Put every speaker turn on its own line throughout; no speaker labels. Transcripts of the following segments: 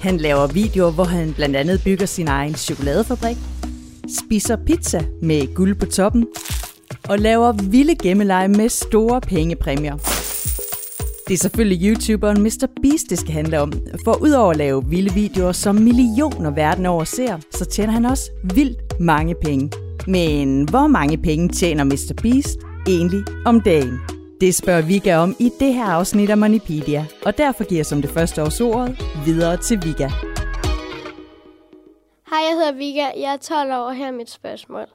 Han laver videoer, hvor han blandt andet bygger sin egen chokoladefabrik, spiser pizza med guld på toppen og laver vilde gemmeleje med store pengepræmier. Det er selvfølgelig YouTuberen Mr. Beast, det skal handle om. For udover at lave vilde videoer, som millioner verden over ser, så tjener han også vildt mange penge. Men hvor mange penge tjener Mr. Beast egentlig om dagen? Det spørger Vika om i det her afsnit af Moneypedia, og derfor giver som det første års ordet videre til Vika.
Hej, jeg hedder Vika. Jeg er 12 år, og her er mit spørgsmål.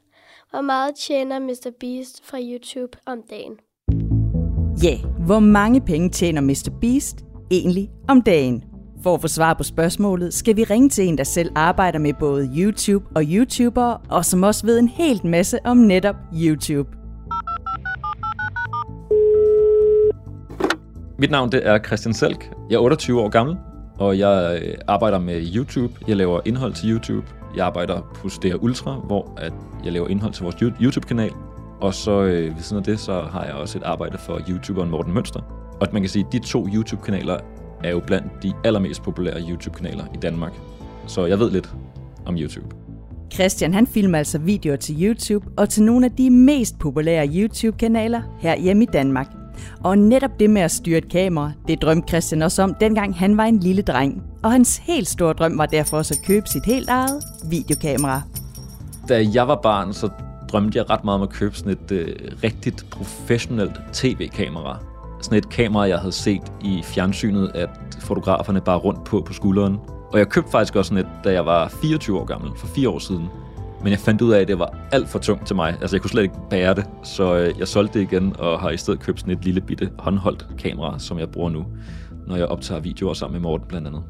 Hvor meget tjener Mr. Beast fra YouTube om dagen?
Ja, yeah, hvor mange penge tjener Mr. Beast egentlig om dagen? For at få svar på spørgsmålet, skal vi ringe til en, der selv arbejder med både YouTube og YouTuber, og som også ved en helt masse om netop YouTube.
Mit navn det er Christian Selk. Jeg er 28 år gammel, og jeg øh, arbejder med YouTube. Jeg laver indhold til YouTube. Jeg arbejder på Stere Ultra, hvor at jeg laver indhold til vores YouTube-kanal. Og så øh, ved siden af det, så har jeg også et arbejde for YouTuberen Morten Mønster. Og man kan sige, at de to YouTube-kanaler er jo blandt de allermest populære YouTube-kanaler i Danmark. Så jeg ved lidt om YouTube.
Christian han filmer altså videoer til YouTube og til nogle af de mest populære YouTube-kanaler her hjemme i Danmark. Og netop det med at styre et kamera, det drømte Christian også om, dengang han var en lille dreng. Og hans helt store drøm var derfor også at købe sit helt eget videokamera.
Da jeg var barn, så drømte jeg ret meget om at købe sådan et øh, rigtigt professionelt tv-kamera. Sådan et kamera, jeg havde set i fjernsynet, at fotograferne bare rundt på på skulderen. Og jeg købte faktisk også sådan et, da jeg var 24 år gammel, for fire år siden. Men jeg fandt ud af, at det var alt for tungt til mig. Altså, jeg kunne slet ikke bære det. Så øh, jeg solgte det igen, og har i stedet købt sådan et lille bitte håndholdt kamera, som jeg bruger nu, når jeg optager videoer sammen med Morten blandt andet.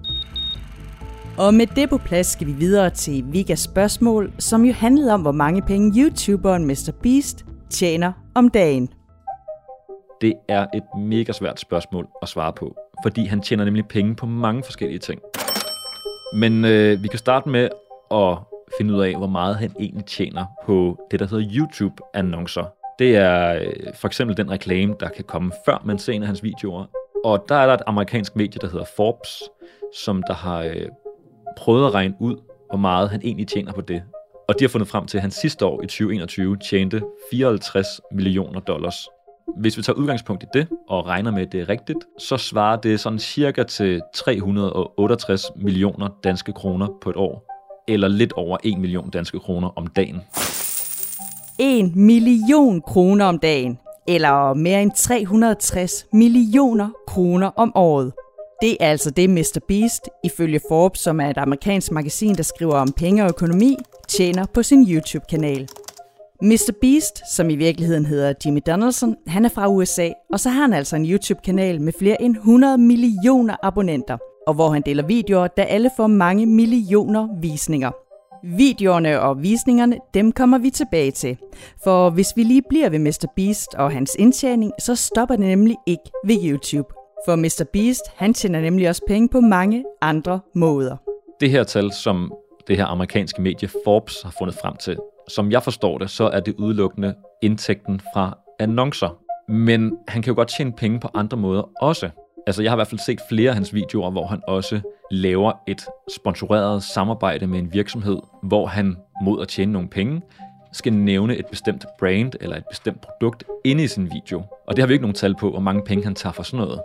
Og med det på plads skal vi videre til Vigas spørgsmål, som jo handlede om, hvor mange penge YouTuberen Mr. Beast tjener om dagen.
Det er et mega svært spørgsmål at svare på, fordi han tjener nemlig penge på mange forskellige ting. Men øh, vi kan starte med at finde ud af, hvor meget han egentlig tjener på det, der hedder YouTube-annoncer. Det er øh, for eksempel den reklame, der kan komme før man ser en af hans videoer. Og der er der et amerikansk medie, der hedder Forbes, som der har øh, prøvet at regne ud, hvor meget han egentlig tjener på det. Og de har fundet frem til, at han sidste år i 2021 tjente 54 millioner dollars. Hvis vi tager udgangspunkt i det og regner med, at det er rigtigt, så svarer det sådan cirka til 368 millioner danske kroner på et år, eller lidt over 1 million danske kroner om dagen.
1 million kroner om dagen, eller mere end 360 millioner kroner om året. Det er altså det, Mr. Beast, ifølge Forbes, som er et amerikansk magasin, der skriver om penge og økonomi, tjener på sin YouTube-kanal. Mr. Beast, som i virkeligheden hedder Jimmy Donaldson, han er fra USA, og så har han altså en YouTube-kanal med flere end 100 millioner abonnenter, og hvor han deler videoer, der alle får mange millioner visninger. Videoerne og visningerne, dem kommer vi tilbage til. For hvis vi lige bliver ved Mr. Beast og hans indtjening, så stopper det nemlig ikke ved YouTube. For Mr. Beast, han tjener nemlig også penge på mange andre måder.
Det her tal, som det her amerikanske medie Forbes har fundet frem til, som jeg forstår det, så er det udelukkende indtægten fra annoncer. Men han kan jo godt tjene penge på andre måder også. Altså, jeg har i hvert fald set flere af hans videoer, hvor han også laver et sponsoreret samarbejde med en virksomhed, hvor han mod at tjene nogle penge, skal nævne et bestemt brand eller et bestemt produkt inde i sin video. Og det har vi ikke nogen tal på, hvor mange penge han tager for sådan noget.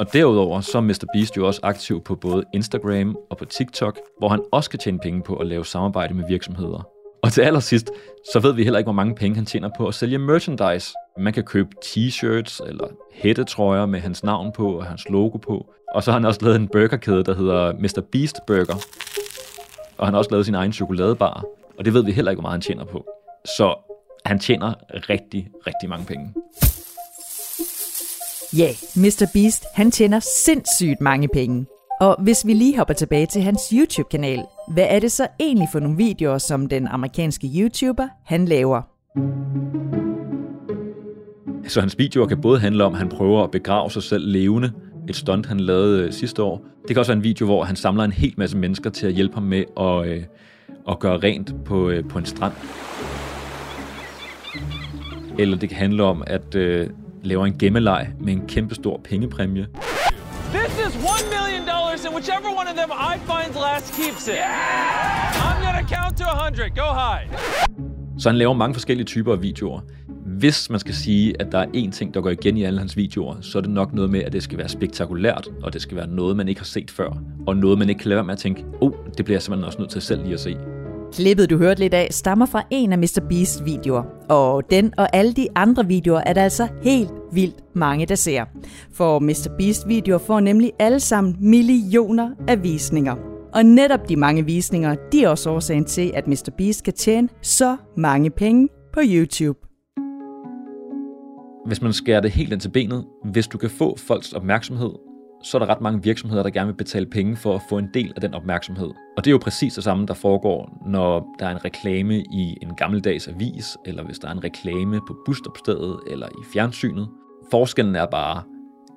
Og derudover så er Mr. Beast jo også aktiv på både Instagram og på TikTok, hvor han også kan tjene penge på at lave samarbejde med virksomheder. Og til allersidst, så ved vi heller ikke, hvor mange penge han tjener på at sælge merchandise. Man kan købe t-shirts eller hættetrøjer med hans navn på og hans logo på. Og så har han også lavet en burgerkæde, der hedder Mr. Beast Burger. Og han har også lavet sin egen chokoladebar. Og det ved vi heller ikke, hvor meget han tjener på. Så han tjener rigtig, rigtig mange penge.
Ja, yeah, Mr. Beast, han tjener sindssygt mange penge. Og hvis vi lige hopper tilbage til hans YouTube-kanal, hvad er det så egentlig for nogle videoer, som den amerikanske YouTuber, han laver?
Så hans videoer kan både handle om, at han prøver at begrave sig selv levende, et stunt, han lavede øh, sidste år. Det kan også være en video, hvor han samler en hel masse mennesker til at hjælpe ham med at, øh, at gøre rent på, øh, på en strand. Eller det kan handle om at øh, lave en gemmeleg med en kæmpe stor pengepræmie.
This is $1 million, and whichever one of them I find last keeps it. Yeah! I'm gonna count to 100. Go high.
Så han laver mange forskellige typer af videoer. Hvis man skal sige, at der er én ting, der går igen i alle hans videoer, så er det nok noget med, at det skal være spektakulært, og det skal være noget, man ikke har set før, og noget, man ikke kan lade være med at tænke, oh, det bliver jeg simpelthen også nødt til selv lige at se.
Klippet, du hørte lidt af, stammer fra en af Mr. Beasts videoer. Og den og alle de andre videoer er der altså helt vildt mange, der ser. For Mr. Beast videoer får nemlig alle sammen millioner af visninger. Og netop de mange visninger, de er også årsagen til, at Mr. Beast kan tjene så mange penge på YouTube.
Hvis man skærer det helt ind til benet, hvis du kan få folks opmærksomhed, så er der ret mange virksomheder, der gerne vil betale penge for at få en del af den opmærksomhed. Og det er jo præcis det samme, der foregår, når der er en reklame i en gammeldags avis, eller hvis der er en reklame på busstopstedet eller i fjernsynet. Forskellen er bare,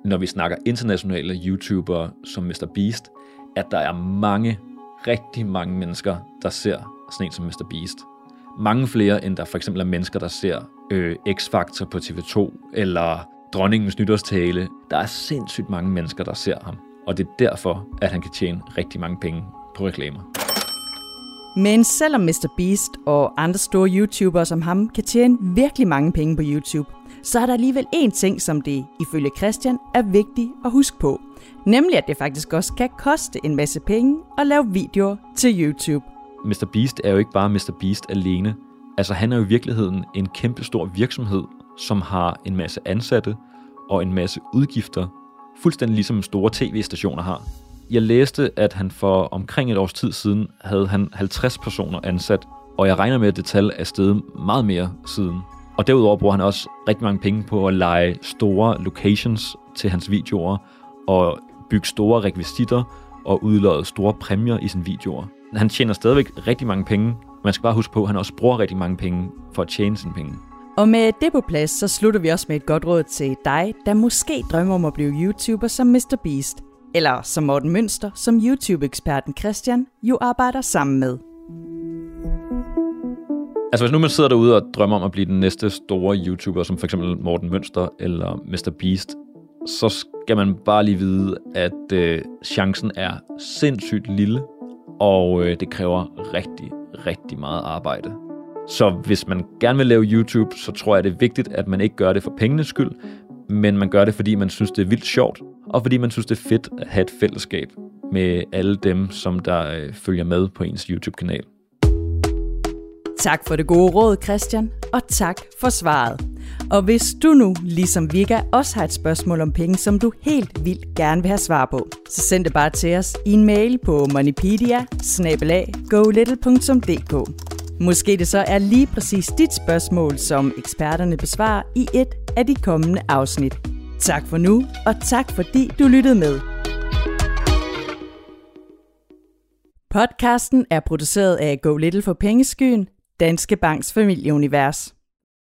når vi snakker internationale YouTubere som Mr. Beast, at der er mange, rigtig mange mennesker, der ser sådan en som Mr. Beast. Mange flere, end der for eksempel er mennesker, der ser øh, X-Factor på TV2, eller dronningens nytårstale. Der er sindssygt mange mennesker, der ser ham. Og det er derfor, at han kan tjene rigtig mange penge på reklamer.
Men selvom Mr. Beast og andre store YouTubere som ham kan tjene virkelig mange penge på YouTube, så er der alligevel én ting, som det ifølge Christian er vigtigt at huske på. Nemlig at det faktisk også kan koste en masse penge at lave videoer til YouTube.
Mr. Beast er jo ikke bare Mr. Beast alene. Altså han er jo i virkeligheden en kæmpe stor virksomhed, som har en masse ansatte og en masse udgifter, fuldstændig ligesom store tv-stationer har. Jeg læste, at han for omkring et års tid siden havde han 50 personer ansat, og jeg regner med, at det tal er steget meget mere siden. Og derudover bruger han også rigtig mange penge på at lege store locations til hans videoer, og bygge store rekvisitter og udlåde store præmier i sine videoer. Han tjener stadigvæk rigtig mange penge. Man skal bare huske på, at han også bruger rigtig mange penge for at tjene sine penge.
Og med det på plads, så slutter vi også med et godt råd til dig, der måske drømmer om at blive YouTuber som Mr. Beast. Eller som Morten Mønster, som YouTube-eksperten Christian jo arbejder sammen med.
Altså hvis nu man sidder derude og drømmer om at blive den næste store YouTuber, som for eksempel Morten Mønster eller Mr. Beast, så skal man bare lige vide, at øh, chancen er sindssygt lille, og øh, det kræver rigtig, rigtig meget arbejde. Så hvis man gerne vil lave YouTube, så tror jeg, det er vigtigt, at man ikke gør det for pengenes skyld, men man gør det, fordi man synes, det er vildt sjovt, og fordi man synes, det er fedt at have et fællesskab med alle dem, som der øh, følger med på ens YouTube-kanal.
Tak for det gode råd, Christian, og tak for svaret. Og hvis du nu, ligesom Vika, også har et spørgsmål om penge, som du helt vildt gerne vil have svar på, så send det bare til os i en mail på moneypedia Måske det så er lige præcis dit spørgsmål, som eksperterne besvarer i et af de kommende afsnit. Tak for nu, og tak fordi du lyttede med. Podcasten er produceret af Go Little for Pengeskyen, Danske Banks familieunivers.